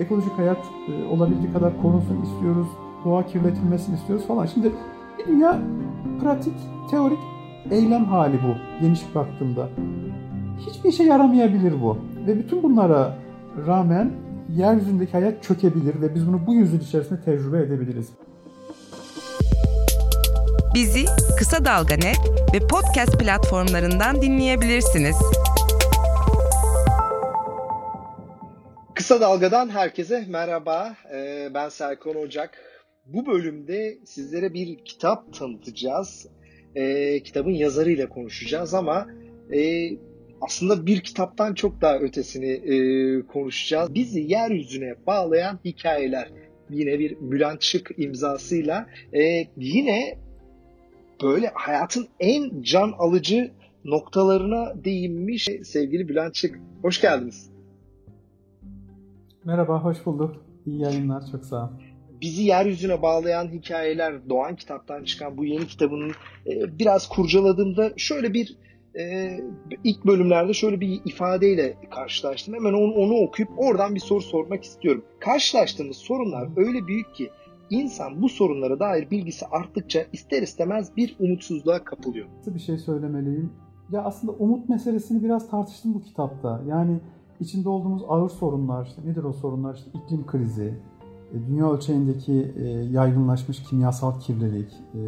ekolojik hayat e, olabildiği kadar korunsun istiyoruz. Doğa kirletilmesini istiyoruz falan. Şimdi bir dünya pratik, teorik eylem hali bu geniş baktığımda. Hiçbir işe yaramayabilir bu. Ve bütün bunlara rağmen yeryüzündeki hayat çökebilir ve biz bunu bu yüzyıl içerisinde tecrübe edebiliriz. Bizi Kısa Dalga Net ve podcast platformlarından dinleyebilirsiniz. Kısa Dalga'dan herkese merhaba. Ee, ben Serkan Ocak. Bu bölümde sizlere bir kitap tanıtacağız. Ee, kitabın yazarıyla konuşacağız ama e, aslında bir kitaptan çok daha ötesini e, konuşacağız. Bizi yeryüzüne bağlayan hikayeler. Yine bir Bülent Şık imzasıyla. E, yine böyle hayatın en can alıcı noktalarına değinmiş sevgili Bülent Şık. Hoş geldiniz. Merhaba, hoş bulduk. İyi yayınlar, çok sağ olun. Bizi yeryüzüne bağlayan hikayeler Doğan kitaptan çıkan bu yeni kitabının e, biraz kurcaladığımda şöyle bir e, ilk bölümlerde şöyle bir ifadeyle karşılaştım. Hemen onu, onu okuyup oradan bir soru sormak istiyorum. Karşılaştığımız sorunlar öyle büyük ki insan bu sorunlara dair bilgisi arttıkça ister istemez bir umutsuzluğa kapılıyor. Nasıl bir şey söylemeliyim? Ya aslında umut meselesini biraz tartıştım bu kitapta. Yani içinde olduğumuz ağır sorunlar, işte nedir o sorunlar? İşte iklim krizi, e, dünya ölçeğindeki e, yaygınlaşmış kimyasal kirlilik, e,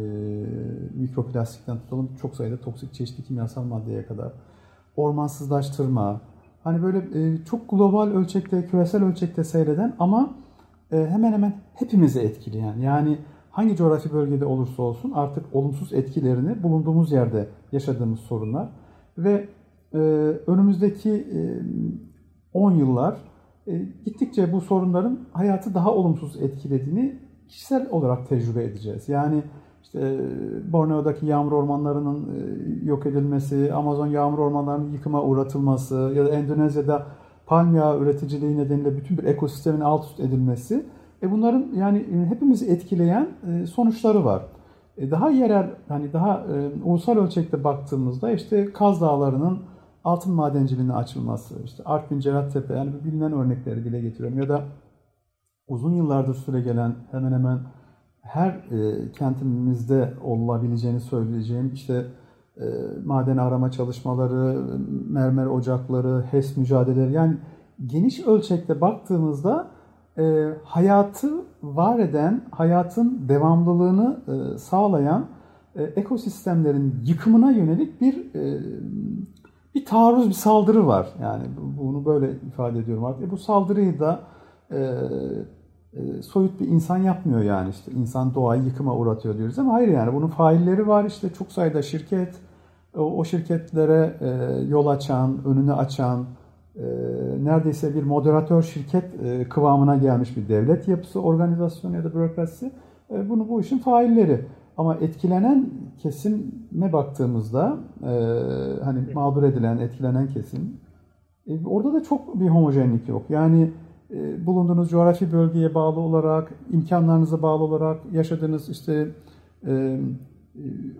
mikroplastikten tutalım çok sayıda toksik çeşitli kimyasal maddeye kadar, ormansızlaştırma, hani böyle çok global ölçekte, küresel ölçekte seyreden ama hemen hemen hepimizi etkileyen, yani hangi coğrafi bölgede olursa olsun artık olumsuz etkilerini bulunduğumuz yerde yaşadığımız sorunlar ve önümüzdeki 10 yıllar e, gittikçe bu sorunların hayatı daha olumsuz etkilediğini kişisel olarak tecrübe edeceğiz. Yani işte e, Borneo'daki yağmur ormanlarının e, yok edilmesi, Amazon yağmur ormanlarının yıkıma uğratılması ya da Endonezya'da palm yağı üreticiliği nedeniyle bütün bir ekosistemin alt üst edilmesi e bunların yani hepimizi etkileyen sonuçları var. Daha yerel hani daha ulusal ölçekte baktığımızda işte Kaz Dağları'nın altın madenciliğine açılması, işte Artvin, Cerattepe yani bilinen örnekleri dile getiriyorum. Ya da uzun yıllardır süre gelen hemen hemen her e, kentimizde olabileceğini söyleyeceğim işte e, maden arama çalışmaları, mermer ocakları, HES mücadeleleri yani geniş ölçekte baktığımızda e, hayatı var eden, hayatın devamlılığını e, sağlayan e, ekosistemlerin yıkımına yönelik bir e, bir taarruz, bir saldırı var. Yani bunu böyle ifade ediyorum artık. E bu saldırıyı da e, e, soyut bir insan yapmıyor yani işte insan doğayı yıkıma uğratıyor diyoruz ama hayır yani bunun failleri var işte çok sayıda şirket o, o şirketlere e, yol açan, önünü açan e, neredeyse bir moderatör şirket e, kıvamına gelmiş bir devlet yapısı, organizasyon ya da bürokrasi e, bunu bu işin failleri. Ama etkilenen kesime baktığımızda e, hani mağdur edilen, etkilenen kesim e, orada da çok bir homojenlik yok. Yani e, bulunduğunuz coğrafi bölgeye bağlı olarak, imkanlarınıza bağlı olarak yaşadığınız işte e,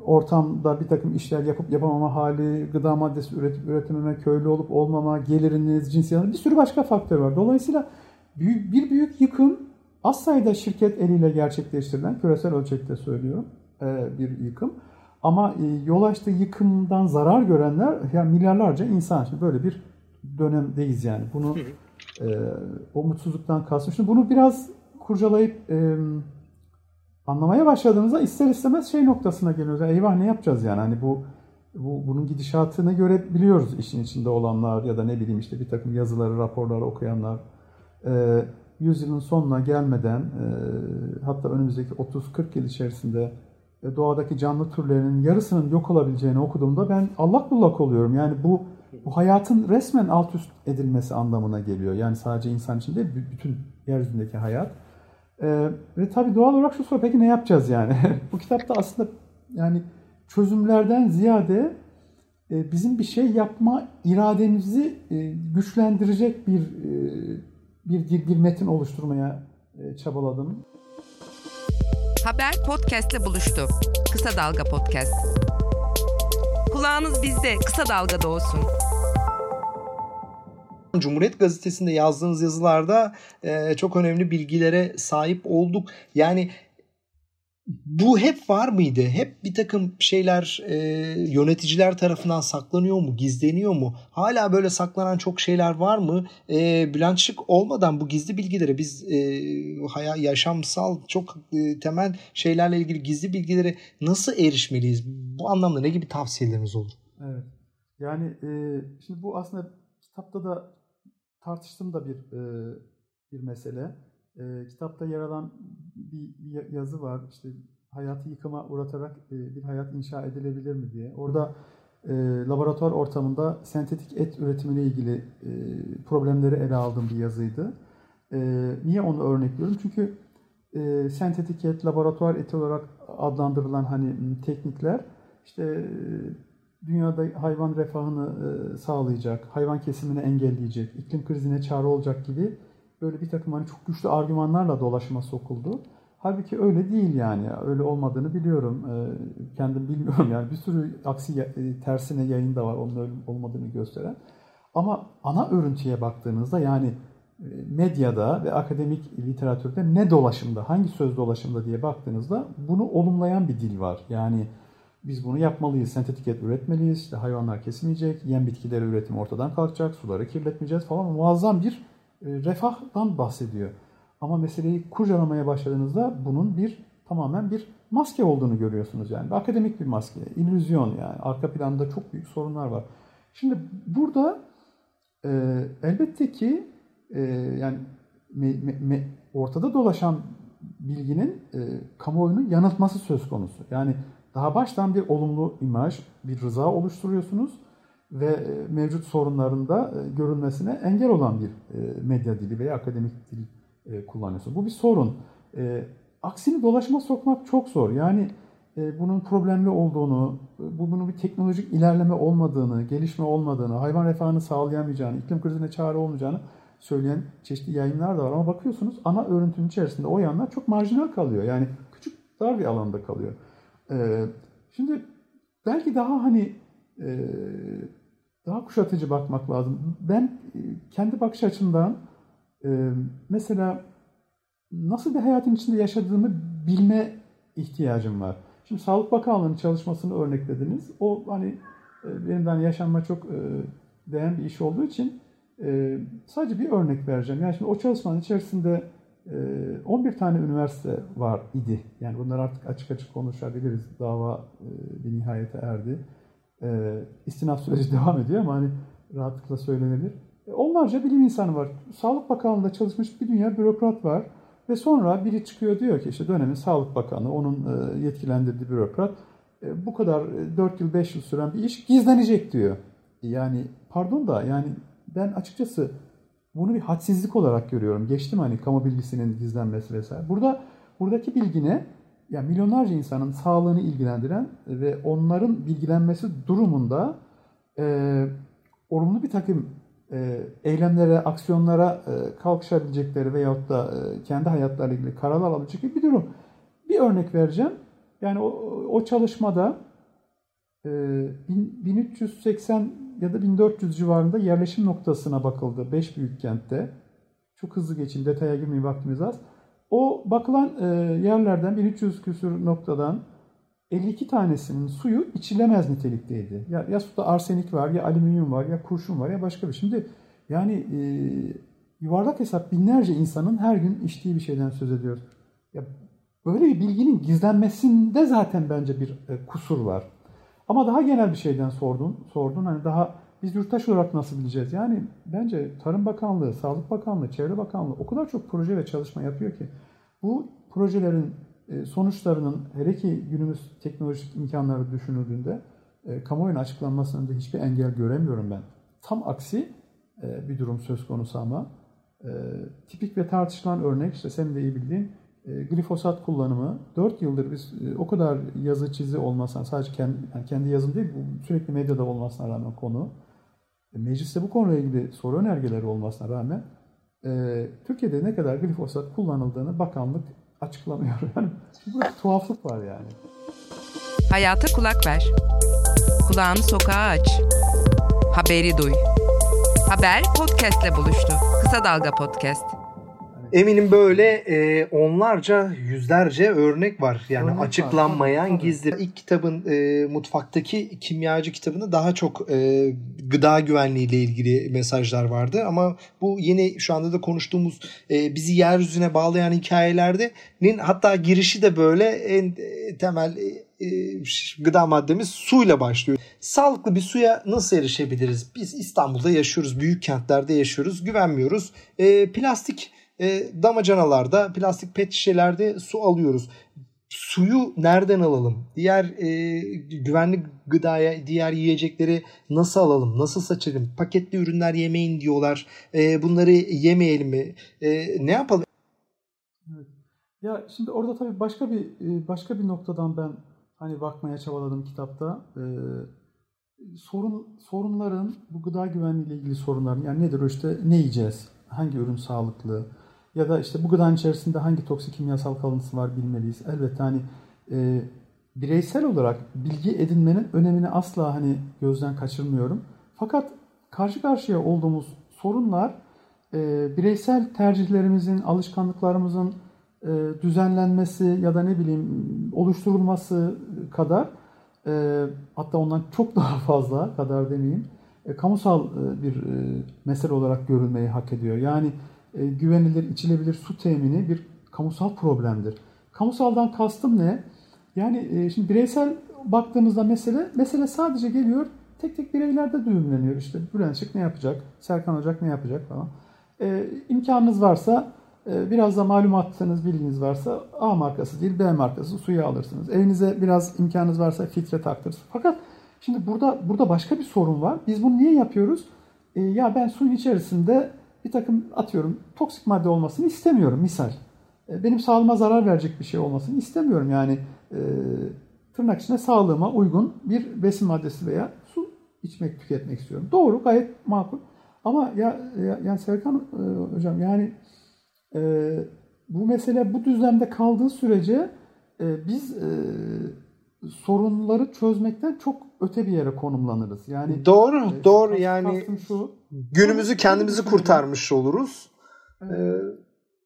ortamda bir takım işler yapıp yapamama hali, gıda maddesi üretip üretememe, köylü olup olmama, geliriniz, cinsiyetiniz bir sürü başka faktör var. Dolayısıyla büyük, bir büyük yıkım az sayıda şirket eliyle gerçekleştirilen, küresel ölçekte söylüyorum, bir yıkım. Ama e, yol açtığı yıkımdan zarar görenler yani milyarlarca insan. Şimdi böyle bir dönemdeyiz yani. Bunu e, o mutsuzluktan kastım. Şimdi bunu biraz kurcalayıp e, anlamaya başladığımızda ister istemez şey noktasına geliyoruz. Eyvah ne yapacağız yani? Hani bu bu bunun gidişatını görebiliyoruz işin içinde olanlar ya da ne bileyim işte bir takım yazıları, raporları okuyanlar. E, yüzyılın sonuna gelmeden e, hatta önümüzdeki 30-40 yıl içerisinde e, doğadaki canlı türlerinin yarısının yok olabileceğini okuduğumda ben allak bullak oluyorum. Yani bu bu hayatın resmen alt üst edilmesi anlamına geliyor. Yani sadece insan için değil, bütün yeryüzündeki hayat. Ee, ve tabii doğal olarak şu soru, peki ne yapacağız yani? bu kitapta aslında yani çözümlerden ziyade e, bizim bir şey yapma irademizi e, güçlendirecek bir e, bir, bir, bir metin oluşturmaya e, çabaladım. Haber podcastle buluştu. Kısa Dalga Podcast. Kulağınız bizde, Kısa Dalga'da olsun. Cumhuriyet Gazetesi'nde yazdığınız yazılarda e, çok önemli bilgilere sahip olduk. Yani bu hep var mıydı? Hep bir takım şeyler e, yöneticiler tarafından saklanıyor mu, gizleniyor mu? Hala böyle saklanan çok şeyler var mı? E, Bülent Şık olmadan bu gizli bilgilere biz e, haya, yaşamsal çok e, temel şeylerle ilgili gizli bilgilere nasıl erişmeliyiz? Bu anlamda ne gibi tavsiyeleriniz olur? Evet. Yani e, şimdi bu aslında kitapta da tartıştığım da bir e, bir mesele. E, kitapta yer alan bir yazı var. İşte hayatı yıkıma uğratarak e, bir hayat inşa edilebilir mi diye. Orada e, laboratuvar ortamında sentetik et üretimiyle ilgili e, problemleri ele aldığım bir yazıydı. E, niye onu örnekliyorum? Çünkü e, sentetik et, laboratuvar eti olarak adlandırılan hani teknikler işte dünyada hayvan refahını e, sağlayacak, hayvan kesimini engelleyecek, iklim krizine çare olacak gibi böyle bir takım hani çok güçlü argümanlarla dolaşıma sokuldu. Halbuki öyle değil yani. Öyle olmadığını biliyorum. E, kendim bilmiyorum yani. Bir sürü aksi e, tersine yayın da var onun öyle olmadığını gösteren. Ama ana örüntüye baktığınızda yani medyada ve akademik literatürde ne dolaşımda, hangi söz dolaşımda diye baktığınızda bunu olumlayan bir dil var. Yani biz bunu yapmalıyız. Sentetik et üretmeliyiz. İşte hayvanlar kesilmeyecek. Yem bitkileri üretimi ortadan kalkacak. Suları kirletmeyeceğiz falan. Muazzam bir e, refahdan bahsediyor. Ama meseleyi kurcalamaya başladığınızda bunun bir tamamen bir maske olduğunu görüyorsunuz yani. Bir akademik bir maske, illüzyon yani. Arka planda çok büyük sorunlar var. Şimdi burada e, elbette ki e, yani me, me, me, ortada dolaşan bilginin e, kamuoyunu yanıltması söz konusu. Yani daha baştan bir olumlu imaj, bir rıza oluşturuyorsunuz ve e, mevcut sorunlarında e, görülmesine engel olan bir e, medya dili veya akademik dil kullanıyorsunuz. Bu bir sorun. Aksini dolaşıma sokmak çok zor. Yani bunun problemli olduğunu, bunun bir teknolojik ilerleme olmadığını, gelişme olmadığını, hayvan refahını sağlayamayacağını, iklim krizine çare olmayacağını söyleyen çeşitli yayınlar da var. Ama bakıyorsunuz ana örüntünün içerisinde o yanlar çok marjinal kalıyor. Yani küçük dar bir alanda kalıyor. Şimdi belki daha hani daha kuşatıcı bakmak lazım. Ben e, kendi bakış açımdan e, mesela nasıl bir hayatın içinde yaşadığımı bilme ihtiyacım var. Şimdi Sağlık Bakanlığı'nın çalışmasını örneklediniz. O hani benim hani yaşanma çok değen bir iş olduğu için sadece bir örnek vereceğim. Yani şimdi o çalışmanın içerisinde 11 ee, tane üniversite var idi. Yani bunlar artık açık açık konuşabiliriz. Dava e, bir nihayete erdi. Ee, istinaf süreci devam ediyor ama hani rahatlıkla söylenebilir. E, onlarca bilim insanı var. Sağlık Bakanlığı'nda çalışmış bir dünya bürokrat var. Ve sonra biri çıkıyor diyor ki işte dönemin Sağlık Bakanı, onun e, yetkilendirdiği bürokrat bu kadar 4 yıl 5 yıl süren bir iş gizlenecek diyor. Yani pardon da yani ben açıkçası bunu bir hadsizlik olarak görüyorum. Geçtim hani kamu bilgisinin gizlenmesi vesaire. Burada buradaki bilgi ne? Yani milyonlarca insanın sağlığını ilgilendiren ve onların bilgilenmesi durumunda e, olumlu bir takım e, eylemlere, aksiyonlara e, kalkışabilecekleri veyahut da e, kendi hayatlarıyla ilgili kararlar alabilecekleri bir durum. Bir örnek vereceğim. Yani o, o çalışmada e, 1380 ya da 1400 civarında yerleşim noktasına bakıldı 5 büyük kentte. Çok hızlı geçeyim detaya girmeyeyim vaktimiz az. O bakılan e, yerlerden 1300 küsur noktadan 52 tanesinin suyu içilemez nitelikteydi. Ya, ya suda arsenik var, ya alüminyum var, ya kurşun var, ya başka bir. Şimdi yani e, yuvarlak hesap binlerce insanın her gün içtiği bir şeyden söz ediyoruz. Ya, böyle bir bilginin gizlenmesinde zaten bence bir e, kusur var. Ama daha genel bir şeyden sordun. Sordun hani daha biz yurttaş olarak nasıl bileceğiz? Yani bence Tarım Bakanlığı, Sağlık Bakanlığı, Çevre Bakanlığı o kadar çok proje ve çalışma yapıyor ki bu projelerin e, sonuçlarının hele ki günümüz teknolojik imkanları düşünüldüğünde e, kamuoyuna açıklanmasının da hiçbir engel göremiyorum ben. Tam aksi e, bir durum söz konusu ama tipik ve tartışılan örnek işte senin de iyi bildiğin glifosat kullanımı 4 yıldır biz o kadar yazı çizi olmasına sadece kendi, yani kendi yazım değil sürekli medyada olmasına rağmen konu mecliste bu konuyla ilgili soru önergeleri olmasına rağmen e, Türkiye'de ne kadar glifosat kullanıldığını bakanlık açıklamıyor. Yani bir tuhaflık var yani. Hayata kulak ver. Kulağını sokağa aç. Haberi duy. Haber podcastle buluştu. Kısa Dalga Podcast. Eminim böyle e, onlarca, yüzlerce örnek var. Yani Örnek var, açıklanmayan tabii, tabii. gizli. İlk kitabın e, mutfaktaki kimyacı kitabında daha çok e, gıda güvenliği ile ilgili mesajlar vardı. Ama bu yeni şu anda da konuştuğumuz e, bizi yeryüzüne bağlayan hikayelerde'nin hatta girişi de böyle en e, temel e, e, gıda maddemiz suyla başlıyor. Sağlıklı bir suya nasıl erişebiliriz? Biz İstanbul'da yaşıyoruz, büyük kentlerde yaşıyoruz, güvenmiyoruz. E, plastik e, damacanalarda, plastik pet şişelerde su alıyoruz. Suyu nereden alalım? Diğer e, güvenli gıdaya, diğer yiyecekleri nasıl alalım? Nasıl saçalım? Paketli ürünler yemeyin diyorlar. E, bunları yemeyelim mi? E, ne yapalım? Ya şimdi orada tabii başka bir e, başka bir noktadan ben hani bakmaya çabaladım kitapta. Ee, sorun sorunların bu gıda güvenliği ile ilgili sorunların yani nedir o işte ne yiyeceğiz? Hangi ürün sağlıklı? Ya da işte bu gıdanın içerisinde hangi toksik kimyasal kalıntısı var bilmeliyiz. Elbette hani e, bireysel olarak bilgi edinmenin önemini asla hani gözden kaçırmıyorum. Fakat karşı karşıya olduğumuz sorunlar e, bireysel tercihlerimizin, alışkanlıklarımızın e, düzenlenmesi ya da ne bileyim oluşturulması kadar e, hatta ondan çok daha fazla kadar demeyeyim e, kamusal e, bir e, mesele olarak görülmeyi hak ediyor. Yani e, güvenilir, içilebilir su temini bir kamusal problemdir. Kamusaldan kastım ne? Yani e, şimdi bireysel baktığımızda mesele, mesele sadece geliyor tek tek bireylerde düğümleniyor. İşte Bülent Işık ne yapacak, Serkan Ocak ne yapacak falan. E, imkanınız varsa e, biraz da malumatınız, bilginiz varsa A markası değil B markası suyu alırsınız. Evinize biraz imkanınız varsa filtre taktırırsınız. Fakat şimdi burada burada başka bir sorun var. Biz bunu niye yapıyoruz? E, ya ben suyun içerisinde bir takım atıyorum toksik madde olmasını istemiyorum misal. E, benim sağlığıma zarar verecek bir şey olmasını istemiyorum. Yani e, tırnak içinde sağlığıma uygun bir besin maddesi veya su içmek, tüketmek istiyorum. Doğru, gayet makul. Ama ya, ya yani Serkan e, hocam yani e, bu mesele bu düzlemde kaldığı sürece e, biz e, sorunları çözmekten çok öte bir yere konumlanırız. Yani Doğru, e, doğru yani şu. günümüzü kendimizi kurtarmış oluruz. Ee,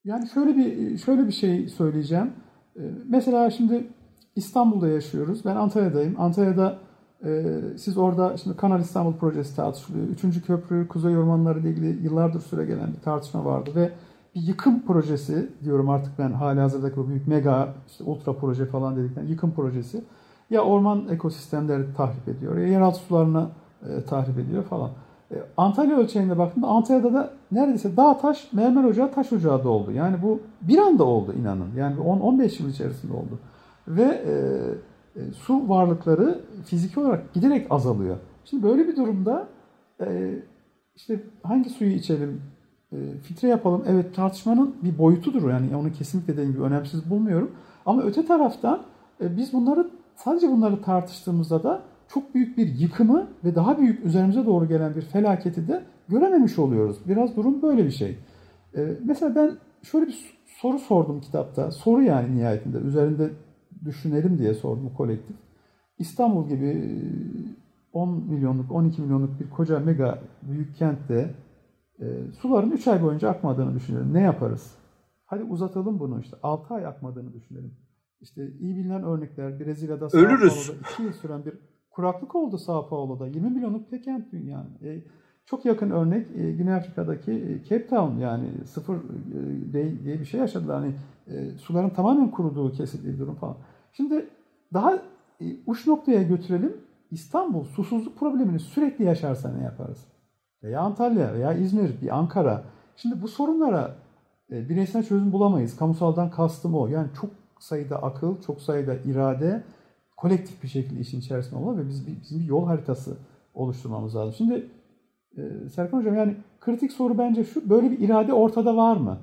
Yani şöyle bir şöyle bir şey söyleyeceğim. Ee, Mesela şimdi İstanbul'da yaşıyoruz. Ben Antalya'dayım. Antalya'da e, siz orada şimdi Kanal İstanbul projesi tartışılıyor. Üçüncü köprü, Kuzey Ormanları ile ilgili yıllardır süre gelen bir tartışma vardı ve bir yıkım projesi diyorum artık ben hali hazırdaki bu büyük mega işte ultra proje falan dedikten yıkım projesi ya orman ekosistemleri tahrip ediyor ya yeraltı sularını e, tahrip ediyor falan. E, Antalya ölçeğinde baktığımda Antalya'da da neredeyse dağ taş, mermer ocağı, taş ocağı da oldu. Yani bu bir anda oldu inanın. Yani 10-15 yıl içerisinde oldu. Ve e, e, su varlıkları fiziki olarak giderek azalıyor. Şimdi böyle bir durumda e, işte hangi suyu içelim, e, filtre yapalım. Evet tartışmanın bir boyutudur. Yani onu kesinlikle dediğim gibi önemsiz bulmuyorum. Ama öte taraftan e, biz bunları sadece bunları tartıştığımızda da çok büyük bir yıkımı ve daha büyük üzerimize doğru gelen bir felaketi de görememiş oluyoruz. Biraz durum böyle bir şey. Ee, mesela ben şöyle bir soru sordum kitapta. Soru yani nihayetinde. Üzerinde düşünelim diye sordum kolektif. İstanbul gibi e, 10 milyonluk, 12 milyonluk bir koca mega büyük kentte e, suların 3 ay boyunca akmadığını düşünelim. Ne yaparız? Hadi uzatalım bunu işte. 6 ay akmadığını düşünelim. İşte iyi bilinen örnekler Brezilya'da Sao Ölürüz. Paulo'da 2 yıl süren bir kuraklık oldu Sao Paulo'da. 20 milyonluk bir kent dünyanın. E, çok yakın örnek e, Güney Afrika'daki e, Cape Town yani sıfır e, diye, diye bir şey yaşadılar. Hani e, suların tamamen kuruduğu kesildiği durum falan. Şimdi daha e, uç noktaya götürelim. İstanbul susuzluk problemini sürekli yaşarsa ne yaparız? Veya Antalya veya İzmir, bir Ankara. Şimdi bu sorunlara e, bireysel çözüm bulamayız. Kamusaldan kastım o. Yani çok sayıda akıl, çok sayıda irade kolektif bir şekilde işin içerisinde olmalı ve biz, bizim bir yol haritası oluşturmamız lazım. Şimdi e, Serkan Hocam yani kritik soru bence şu, böyle bir irade ortada var mı?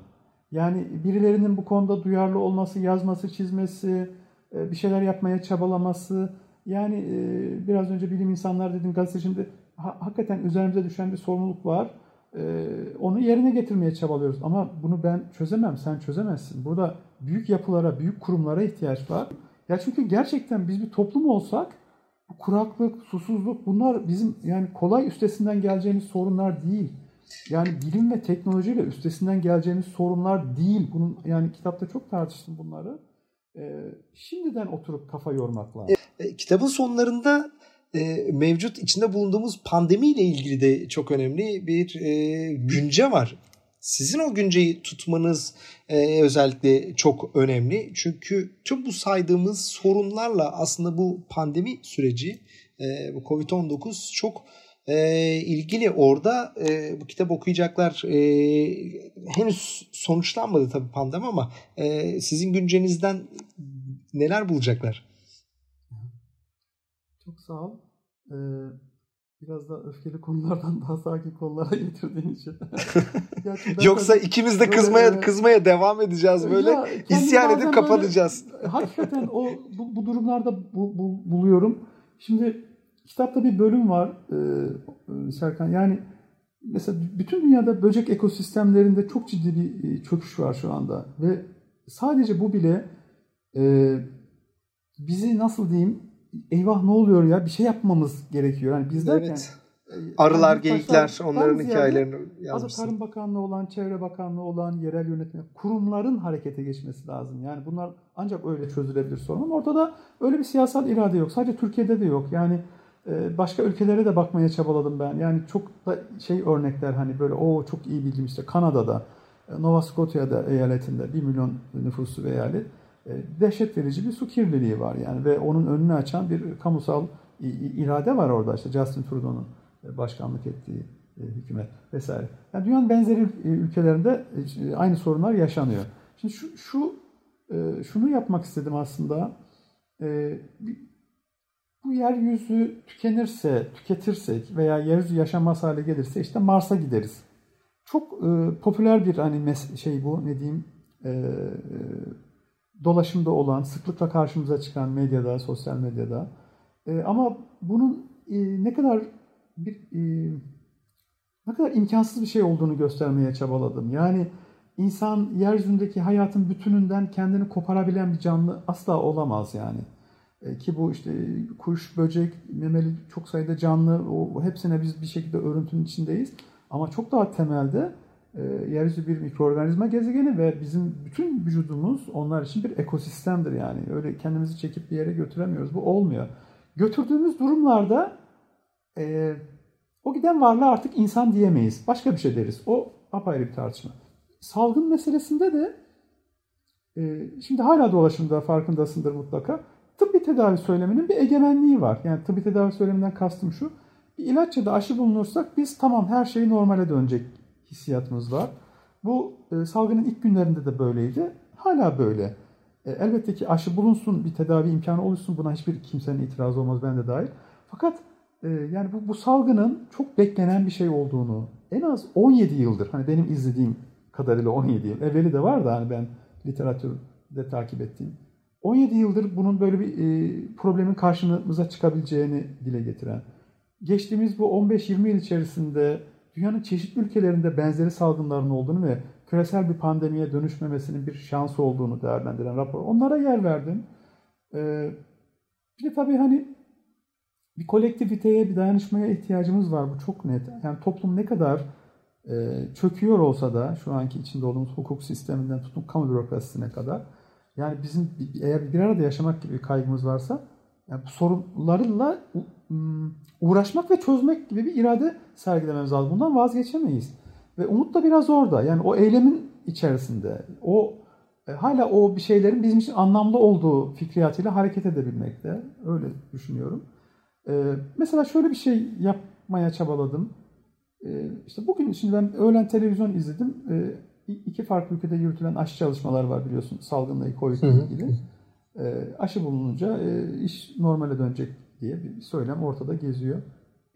Yani birilerinin bu konuda duyarlı olması, yazması, çizmesi, e, bir şeyler yapmaya çabalaması, yani e, biraz önce bilim insanlar dedim gazetecimde ha, hakikaten üzerimize düşen bir sorumluluk var. E, onu yerine getirmeye çabalıyoruz ama bunu ben çözemem, sen çözemezsin. Burada büyük yapılara, büyük kurumlara ihtiyaç var. Ya çünkü gerçekten biz bir toplum olsak bu kuraklık, susuzluk bunlar bizim yani kolay üstesinden geleceğimiz sorunlar değil. Yani bilim ve teknolojiyle üstesinden geleceğimiz sorunlar değil. Bunun yani kitapta çok tartıştım bunları. Ee, şimdiden oturup kafa yormak lazım. E, kitabın sonlarında e, mevcut içinde bulunduğumuz pandemiyle ilgili de çok önemli bir e, günce var. Sizin o günceyi tutmanız e, özellikle çok önemli. Çünkü tüm bu saydığımız sorunlarla aslında bu pandemi süreci, bu Covid-19 çok e, ilgili. Orada e, bu kitap okuyacaklar e, henüz sonuçlanmadı tabii pandemi ama e, sizin güncenizden neler bulacaklar? Çok sağ ol. Ee, biraz da öfkeli konulardan daha sakin konulara getirdiğin için. Yoksa ikimiz de kızmaya böyle, kızmaya devam edeceğiz böyle. Ya, isyan edip. Böyle, hakikaten o bu, bu durumlarda bu, bu, buluyorum. Şimdi kitapta bir bölüm var e, e, Serkan. Yani mesela bütün dünyada böcek ekosistemlerinde çok ciddi bir e, çöküş var şu anda ve sadece bu bile e, bizi nasıl diyeyim eyvah ne oluyor ya bir şey yapmamız gerekiyor. Yani biz derken evet. E, Arılar, yani geyikler, onların hikayelerini yazmışsın. Tarım Bakanlığı olan, Çevre Bakanlığı olan, yerel yönetim kurumların harekete geçmesi lazım. Yani bunlar ancak öyle çözülebilir sorun. Ama ortada öyle bir siyasal irade yok. Sadece Türkiye'de de yok. Yani e, başka ülkelere de bakmaya çabaladım ben. Yani çok da şey örnekler hani böyle o çok iyi bildiğim işte Kanada'da, e, Nova Scotia'da eyaletinde 1 milyon nüfuslu bir eyalet dehşet verici bir su kirliliği var yani ve onun önünü açan bir kamusal irade var orada işte Justin Trudeau'nun e, başkanlık ettiği e, hükümet vesaire. Yani dünyanın benzeri ülkelerinde aynı sorunlar yaşanıyor. Şimdi şu, şu şunu yapmak istedim aslında. Bu yeryüzü tükenirse, tüketirsek veya yeryüzü yaşanmaz hale gelirse işte Mars'a gideriz. Çok popüler bir hani şey bu ne diyeyim dolaşımda olan, sıklıkla karşımıza çıkan medyada, sosyal medyada. E, ama bunun e, ne kadar bir e, ne kadar imkansız bir şey olduğunu göstermeye çabaladım. Yani insan yeryüzündeki hayatın bütününden kendini koparabilen bir canlı asla olamaz yani. E, ki bu işte kuş, böcek, memeli çok sayıda canlı o hepsine biz bir şekilde örüntünün içindeyiz. Ama çok daha temelde yeryüzü bir mikroorganizma gezegeni ve bizim bütün vücudumuz onlar için bir ekosistemdir yani. Öyle kendimizi çekip bir yere götüremiyoruz. Bu olmuyor. Götürdüğümüz durumlarda e, o giden varlığa artık insan diyemeyiz. Başka bir şey deriz. O apayrı bir tartışma. Salgın meselesinde de e, şimdi hala dolaşımda farkındasındır mutlaka. Tıbbi tedavi söyleminin bir egemenliği var. Yani tıbbi tedavi söyleminden kastım şu. Bir ilaç ya da aşı bulunursak biz tamam her şey normale dönecek hissiyatımız var. Bu e, salgının ilk günlerinde de böyleydi. Hala böyle. E, elbette ki aşı bulunsun, bir tedavi imkanı oluşsun. Buna hiçbir kimsenin itirazı olmaz, ben de dahil. Fakat e, yani bu, bu salgının çok beklenen bir şey olduğunu, en az 17 yıldır, hani benim izlediğim kadarıyla 17 yıl, evveli de var da hani ben literatürde takip ettiğim, 17 yıldır bunun böyle bir e, problemin karşımıza çıkabileceğini dile getiren, geçtiğimiz bu 15-20 yıl içerisinde dünyanın çeşitli ülkelerinde benzeri salgınların olduğunu ve küresel bir pandemiye dönüşmemesinin bir şansı olduğunu değerlendiren rapor. Onlara yer verdim. Ee, bir de tabii hani bir kolektiviteye, bir dayanışmaya ihtiyacımız var. Bu çok net. Yani toplum ne kadar e, çöküyor olsa da şu anki içinde olduğumuz hukuk sisteminden tutun kamu bürokrasisine kadar yani bizim eğer bir arada yaşamak gibi bir kaygımız varsa yani bu sorunlarla uğraşmak ve çözmek gibi bir irade sergilememiz lazım. Bundan vazgeçemeyiz. Ve umut da biraz orada. Yani o eylemin içerisinde. O e, hala o bir şeylerin bizim için anlamlı olduğu fikriyatıyla hareket edebilmekte. Öyle düşünüyorum. E, mesela şöyle bir şey yapmaya çabaladım. E, işte bugün şimdi ben öğlen televizyon izledim. E, iki farklı ülkede yürütülen aşı çalışmalar var biliyorsun salgınla COVID ile ilgili. E, aşı bulununca e, iş normale dönecek diye bir söylem ortada geziyor.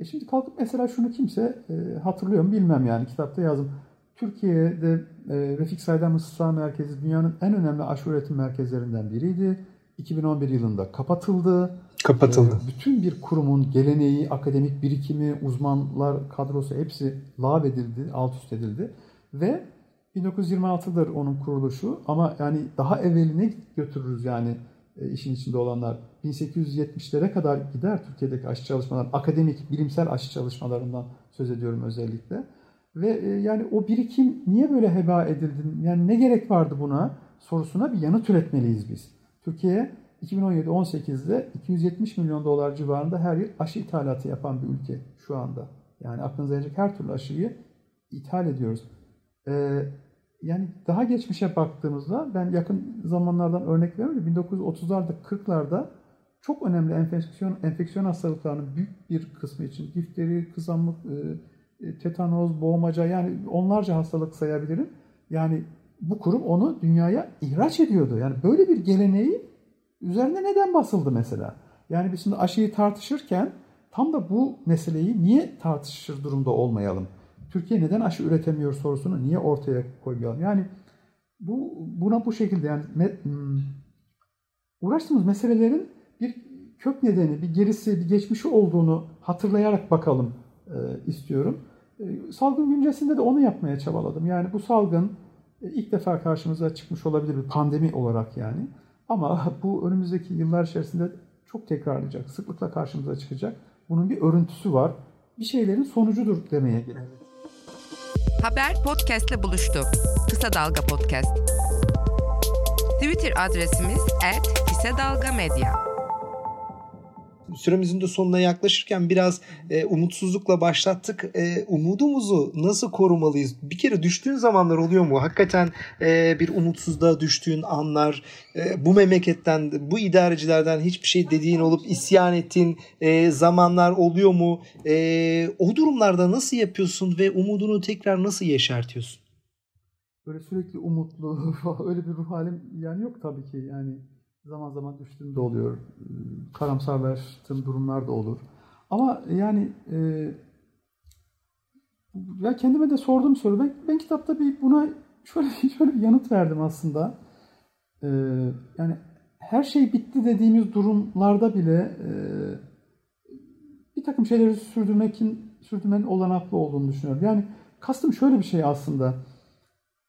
E şimdi kalkıp mesela şunu kimse e, hatırlıyor mu bilmem yani kitapta yazdım. Türkiye'de e, Refik Saydam Isısra Merkezi dünyanın en önemli aşı üretim merkezlerinden biriydi. 2011 yılında kapatıldı. Kapatıldı. E, bütün bir kurumun geleneği, akademik birikimi, uzmanlar kadrosu hepsi lağvedildi, alt üst edildi. Ve 1926'dır onun kuruluşu ama yani daha evveline götürürüz yani e, işin içinde olanlar 1870'lere kadar gider Türkiye'deki aşı çalışmalar, akademik, bilimsel aşı çalışmalarından söz ediyorum özellikle. Ve e, yani o birikim niye böyle heba edildi? Yani ne gerek vardı buna sorusuna bir yanıt üretmeliyiz biz. Türkiye 2017-18'de 270 milyon dolar civarında her yıl aşı ithalatı yapan bir ülke şu anda. Yani aklınıza gelecek her türlü aşıyı ithal ediyoruz. Ee, yani daha geçmişe baktığımızda ben yakın zamanlardan örnek veriyorum. 1930'larda 40'larda çok önemli enfeksiyon enfeksiyon hastalıklarının büyük bir kısmı için difteri, kızamık, e, e, tetanoz, boğmaca yani onlarca hastalık sayabilirim. Yani bu kurum onu dünyaya ihraç ediyordu. Yani böyle bir geleneği üzerine neden basıldı mesela? Yani biz şimdi aşıyı tartışırken tam da bu meseleyi niye tartışır durumda olmayalım? Türkiye neden aşı üretemiyor sorusunu niye ortaya koymayalım? Yani bu buna bu şekilde yani me, hmm, uğraştığımız meselelerin kök nedeni, bir gerisi, bir geçmişi olduğunu hatırlayarak bakalım e, istiyorum. E, salgın güncesinde de onu yapmaya çabaladım. Yani bu salgın e, ilk defa karşımıza çıkmış olabilir bir pandemi olarak yani. Ama bu önümüzdeki yıllar içerisinde çok tekrarlayacak, sıklıkla karşımıza çıkacak. Bunun bir örüntüsü var. Bir şeylerin sonucudur demeye gerek. Haber podcastle buluştu. Kısa Dalga Podcast. Twitter adresimiz @kısadalgamedya süremizin de sonuna yaklaşırken biraz e, umutsuzlukla başlattık. E, umudumuzu nasıl korumalıyız? Bir kere düştüğün zamanlar oluyor mu? Hakikaten e, bir umutsuzluğa düştüğün anlar, e, bu memleketten, bu idarecilerden hiçbir şey dediğin olup isyan ettiğin e, zamanlar oluyor mu? E, o durumlarda nasıl yapıyorsun ve umudunu tekrar nasıl yeşertiyorsun? Böyle sürekli umutlu, öyle bir ruh halim yani yok tabii ki yani Zaman zaman düştüğüm de oluyor. Karamsarlaştığım durumlar da olur. Ama yani e, ya kendime de sorduğum soru. Ben, ben kitapta bir buna şöyle, şöyle bir yanıt verdim aslında. E, yani her şey bitti dediğimiz durumlarda bile e, bir takım şeyleri sürdürmekin, sürdürmenin olanaklı olduğunu düşünüyorum. Yani kastım şöyle bir şey aslında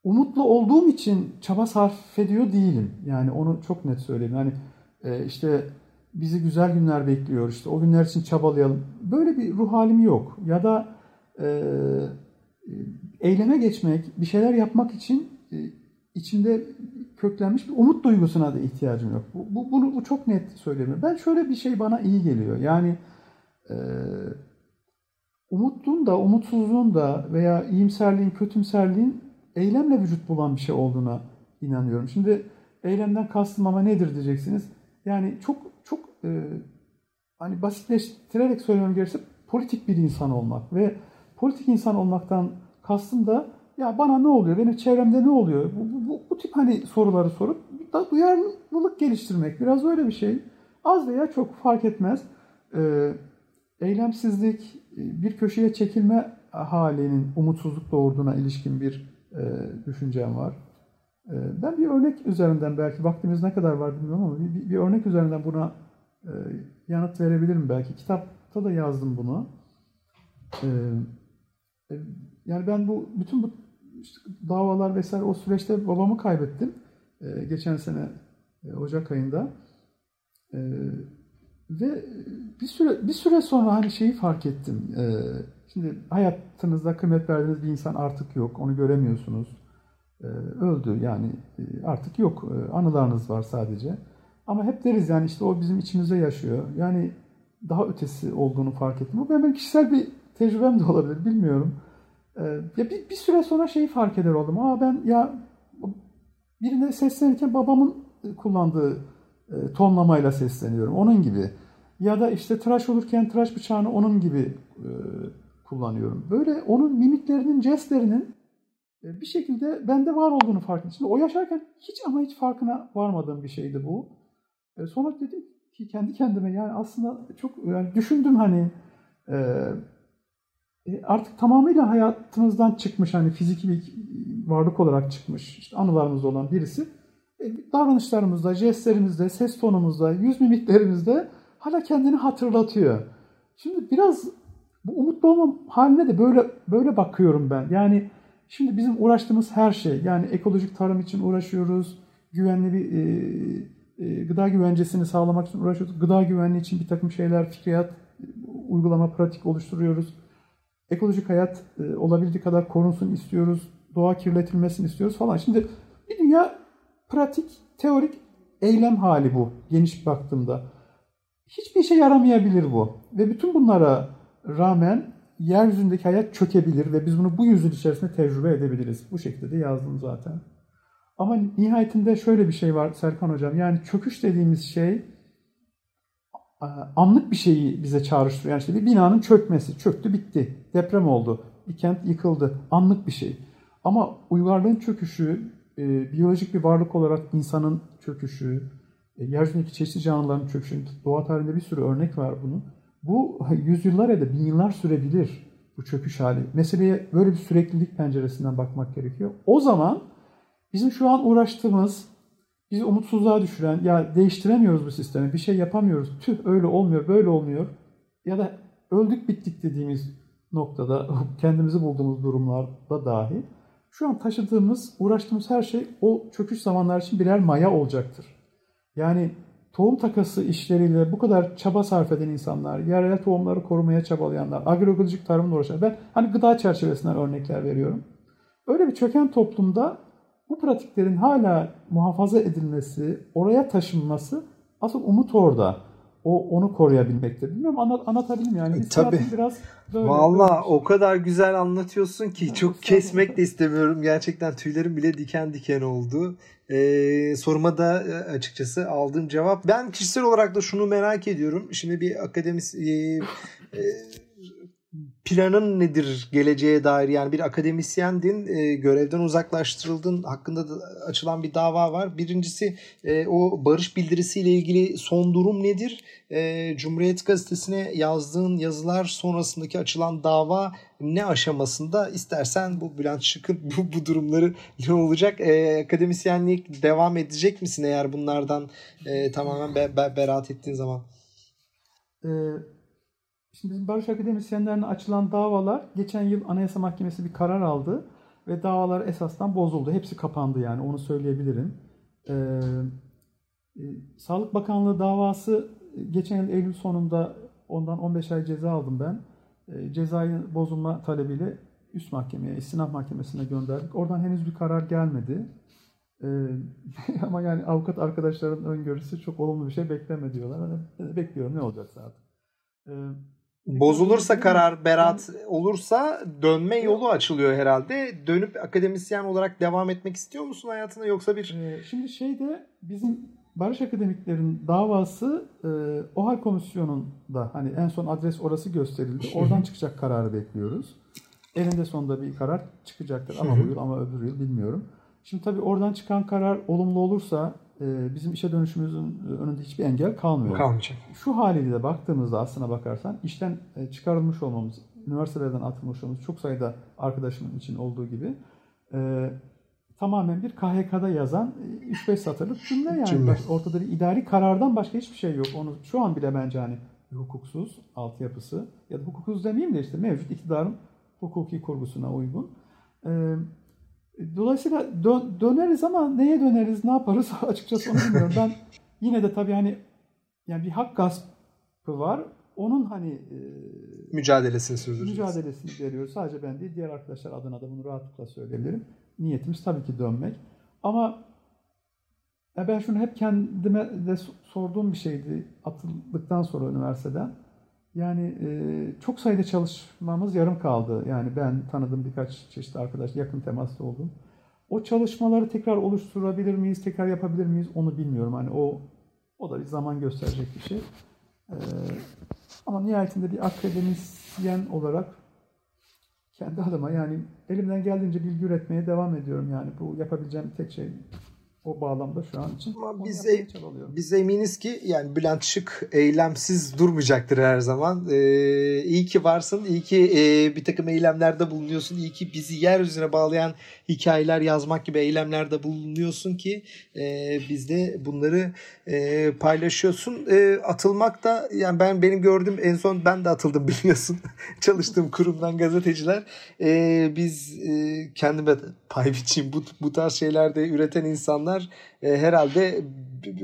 umutlu olduğum için çaba sarf ediyor değilim. Yani onu çok net söyleyeyim. Yani e, işte bizi güzel günler bekliyor. İşte o günler için çabalayalım. Böyle bir ruh halim yok. Ya da e, eyleme geçmek, bir şeyler yapmak için e, içinde köklenmiş bir umut duygusuna da ihtiyacım yok. Bu, bu, bunu bu çok net söylemiyorum. Ben şöyle bir şey bana iyi geliyor. Yani e, umutluğun da, umutsuzluğun da veya iyimserliğin, kötümserliğin eylemle vücut bulan bir şey olduğuna inanıyorum. Şimdi eylemden kastım ama nedir diyeceksiniz. Yani çok çok e, hani basitleştirerek söylemem gerekirse politik bir insan olmak ve politik insan olmaktan kastım da ya bana ne oluyor, benim çevremde ne oluyor? Bu, bu, bu tip hani soruları sorup da duyarlılık geliştirmek. Biraz öyle bir şey. Az veya çok fark etmez. Ee, eylemsizlik, bir köşeye çekilme halinin umutsuzluk doğurduğuna ilişkin bir e, düşüncem var. E, ben bir örnek üzerinden belki vaktimiz ne kadar var bilmiyorum ama bir, bir örnek üzerinden buna e, yanıt verebilirim belki. Kitapta da yazdım bunu. E, e, yani ben bu bütün bu işte davalar vesaire o süreçte babamı kaybettim. E, geçen sene e, Ocak ayında. E, ve bir süre bir süre sonra hani şeyi fark ettim. E, Şimdi hayatınızda kıymet verdiğiniz bir insan artık yok. Onu göremiyorsunuz. Ee, öldü yani e, artık yok. Ee, anılarınız var sadece. Ama hep deriz yani işte o bizim içimizde yaşıyor. Yani daha ötesi olduğunu fark ettim. Bu benim kişisel bir tecrübem de olabilir bilmiyorum. Ee, ya bir, bir süre sonra şeyi fark eder oldum. Aa ben ya birine seslenirken babamın kullandığı e, tonlamayla sesleniyorum. Onun gibi. Ya da işte tıraş olurken tıraş bıçağını onun gibi e, kullanıyorum. Böyle onun mimiklerinin, jestlerinin e, bir şekilde bende var olduğunu fark ettim. Şimdi o yaşarken hiç ama hiç farkına varmadığım bir şeydi bu. E, sonra dedim ki kendi kendime yani aslında çok yani düşündüm hani e, artık tamamıyla hayatımızdan çıkmış hani fiziki bir varlık olarak çıkmış işte anılarımızda olan birisi davranışlarımızda, jestlerimizde, ses tonumuzda, yüz mimiklerimizde hala kendini hatırlatıyor. Şimdi biraz bu umutlu olma haline de böyle böyle bakıyorum ben. Yani şimdi bizim uğraştığımız her şey yani ekolojik tarım için uğraşıyoruz. Güvenli bir e, e, gıda güvencesini sağlamak için uğraşıyoruz. Gıda güvenliği için bir takım şeyler, fikriyat, uygulama, pratik oluşturuyoruz. ekolojik hayat e, olabildiği kadar korunsun istiyoruz. Doğa kirletilmesini istiyoruz falan. Şimdi bir dünya pratik, teorik eylem hali bu geniş baktığımda. Hiçbir işe yaramayabilir bu. Ve bütün bunlara rağmen yeryüzündeki hayat çökebilir ve biz bunu bu yüzyıl içerisinde tecrübe edebiliriz. Bu şekilde de yazdım zaten. Ama nihayetinde şöyle bir şey var Serkan Hocam. Yani çöküş dediğimiz şey anlık bir şeyi bize çağrıştırıyor. Yani işte bir binanın çökmesi. Çöktü bitti. Deprem oldu. Bir kent yıkıldı. Anlık bir şey. Ama uygarlığın çöküşü, e, biyolojik bir varlık olarak insanın çöküşü, e, yeryüzündeki çeşitli canlıların çöküşü, doğa tarihinde bir sürü örnek var bunun. Bu yüzyıllar ya da bin yıllar sürebilir bu çöküş hali. Meseleye böyle bir süreklilik penceresinden bakmak gerekiyor. O zaman bizim şu an uğraştığımız, bizi umutsuzluğa düşüren, ya değiştiremiyoruz bu sistemi, bir şey yapamıyoruz, tüh öyle olmuyor, böyle olmuyor ya da öldük bittik dediğimiz noktada kendimizi bulduğumuz durumlarda dahi şu an taşıdığımız, uğraştığımız her şey o çöküş zamanlar için birer maya olacaktır. Yani tohum takası işleriyle bu kadar çaba sarf eden insanlar, yerel tohumları korumaya çabalayanlar, agroekolojik tarımla uğraşan, ben hani gıda çerçevesinden örnekler veriyorum. Öyle bir çöken toplumda bu pratiklerin hala muhafaza edilmesi, oraya taşınması asıl umut orada. O onu koruyabilmekte. Bilmiyorum anlat, anlatabildim yani. E, tabii. Biraz böyle, Valla böyle o kadar güzel anlatıyorsun ki Ya, çok kesmek de istemiyorum. Gerçekten tüylerim bile diken diken oldu. Ee, soruma da e, açıkçası aldığım cevap. Ben kişisel olarak da şunu merak ediyorum. Şimdi bir akademis e, e, planın nedir geleceğe dair yani bir akademisyendin e, görevden uzaklaştırıldın hakkında da açılan bir dava var. Birincisi e, o barış bildirisiyle ilgili son durum nedir? E, Cumhuriyet Gazetesi'ne yazdığın yazılar sonrasındaki açılan dava ne aşamasında? İstersen bu Bülent Şık'ın bu, bu durumları ne olacak? E, akademisyenlik devam edecek misin eğer bunlardan e, tamamen be, be, beraat ettiğin zaman? Ee, şimdi bizim barış akademisyenlerine açılan davalar geçen yıl Anayasa Mahkemesi bir karar aldı ve davalar esasdan bozuldu. Hepsi kapandı yani onu söyleyebilirim. Ee, e, Sağlık Bakanlığı davası geçen yıl Eylül sonunda ondan 15 ay ceza aldım ben. Ee, cezayı bozulma talebiyle üst mahkemeye, istinaf mahkemesine gönderdik. Oradan henüz bir karar gelmedi. Ee, ama yani avukat arkadaşların öngörüsü çok olumlu bir şey bekleme diyorlar. Bekliyorum ne olacak zaten. Ee, Bozulursa karar beraat olursa dönme yolu açılıyor herhalde. Dönüp akademisyen olarak devam etmek istiyor musun hayatına yoksa bir Ee, şimdi şeyde bizim Barış Akademiklerin davası e, OHAL Komisyonu'nda hani en son adres orası gösterildi. Oradan çıkacak kararı bekliyoruz. Elinde sonunda bir karar çıkacaktır ama bu yıl ama öbür yıl bilmiyorum. Şimdi tabii oradan çıkan karar olumlu olursa bizim işe dönüşümüzün önünde hiçbir engel kalmıyor. kalmayacak? Şu haliyle de baktığımızda aslına bakarsan işten e, çıkarılmış olmamız, üniversitelerden atılmış olmamız çok sayıda arkadaşımın için olduğu gibi e, tamamen bir KHK'da yazan e, 3-5 satırlık cümle yani. Cümle. Ortada bir idari karardan başka hiçbir şey yok. Onu şu an bile bence hani hukuksuz altyapısı ya da hukuksuz demeyeyim de işte mevcut iktidarın hukuki kurgusuna uygun. Dolayısıyla dö- döneriz ama neye döneriz, ne yaparız açıkçası onu bilmiyorum. Ben yine de tabii hani yani bir hak gaspı var. Onun hani e, Mücadelesini sürdüreceğiz. mücadelesini veriyoruz. Sadece ben değil, diğer arkadaşlar adına da bunu rahatlıkla söyleyebilirim. Niyetimiz tabii ki dönmek. Ama ben şunu hep kendime de so- sorduğum bir şeydi atıldıktan sonra üniversiteden. Yani e, çok sayıda çalışmamız yarım kaldı. Yani ben tanıdığım birkaç çeşitli arkadaş, yakın temasta oldum. O çalışmaları tekrar oluşturabilir miyiz, tekrar yapabilir miyiz onu bilmiyorum. Hani o o da bir zaman gösterecek bir şey. E, ama nihayetinde bir akademisyen olarak kendi adıma yani elimden geldiğince bilgi üretmeye devam ediyorum yani. Bu yapabileceğim tek şey o bağlamda şu an için. Ama biz e-. Biz eminiz ki yani Bülent Şık eylemsiz durmayacaktır her zaman. Ee, iyi ki varsın, iyi ki e, bir takım eylemlerde bulunuyorsun, iyi ki bizi yeryüzüne bağlayan hikayeler yazmak gibi eylemlerde bulunuyorsun ki e, biz de bunları e, paylaşıyorsun. E, atılmak da yani ben benim gördüğüm en son ben de atıldım biliyorsun. Çalıştığım kurumdan gazeteciler. E, biz e, kendime pay biçeyim bu, bu tarz şeylerde üreten insanlar var. E, herhalde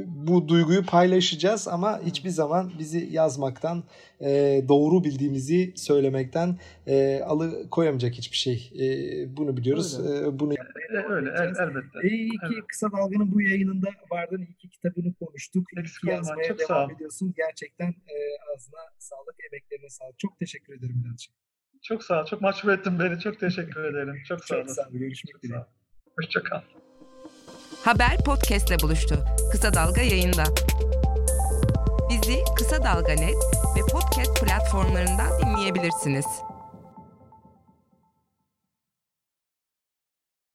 bu duyguyu paylaşacağız ama hiçbir zaman bizi yazmaktan, e, doğru bildiğimizi söylemekten e, alıkoyamayacak hiçbir şey. E, bunu biliyoruz. E, bunu öyle, öyle el, elbette. İyi ki evet. Kısa Dalga'nın bu yayınında vardın. İyi ki kitabını konuştuk. İyi ki yazmaya çok devam ediyorsun. Gerçekten e, ağzına sağlık, emeklerine sağlık. Çok teşekkür ederim Bülent'ciğim. Çok sağ ol. Çok mahcup ettin beni. Çok teşekkür ederim. Çok sağ olasın. Çok sağ ol. Görüşmek dileğiyle. Hoşçakal. Haber podcastle buluştu. Kısa Dalga yayında. Bizi Kısa Dalga Net ve podcast platformlarından dinleyebilirsiniz.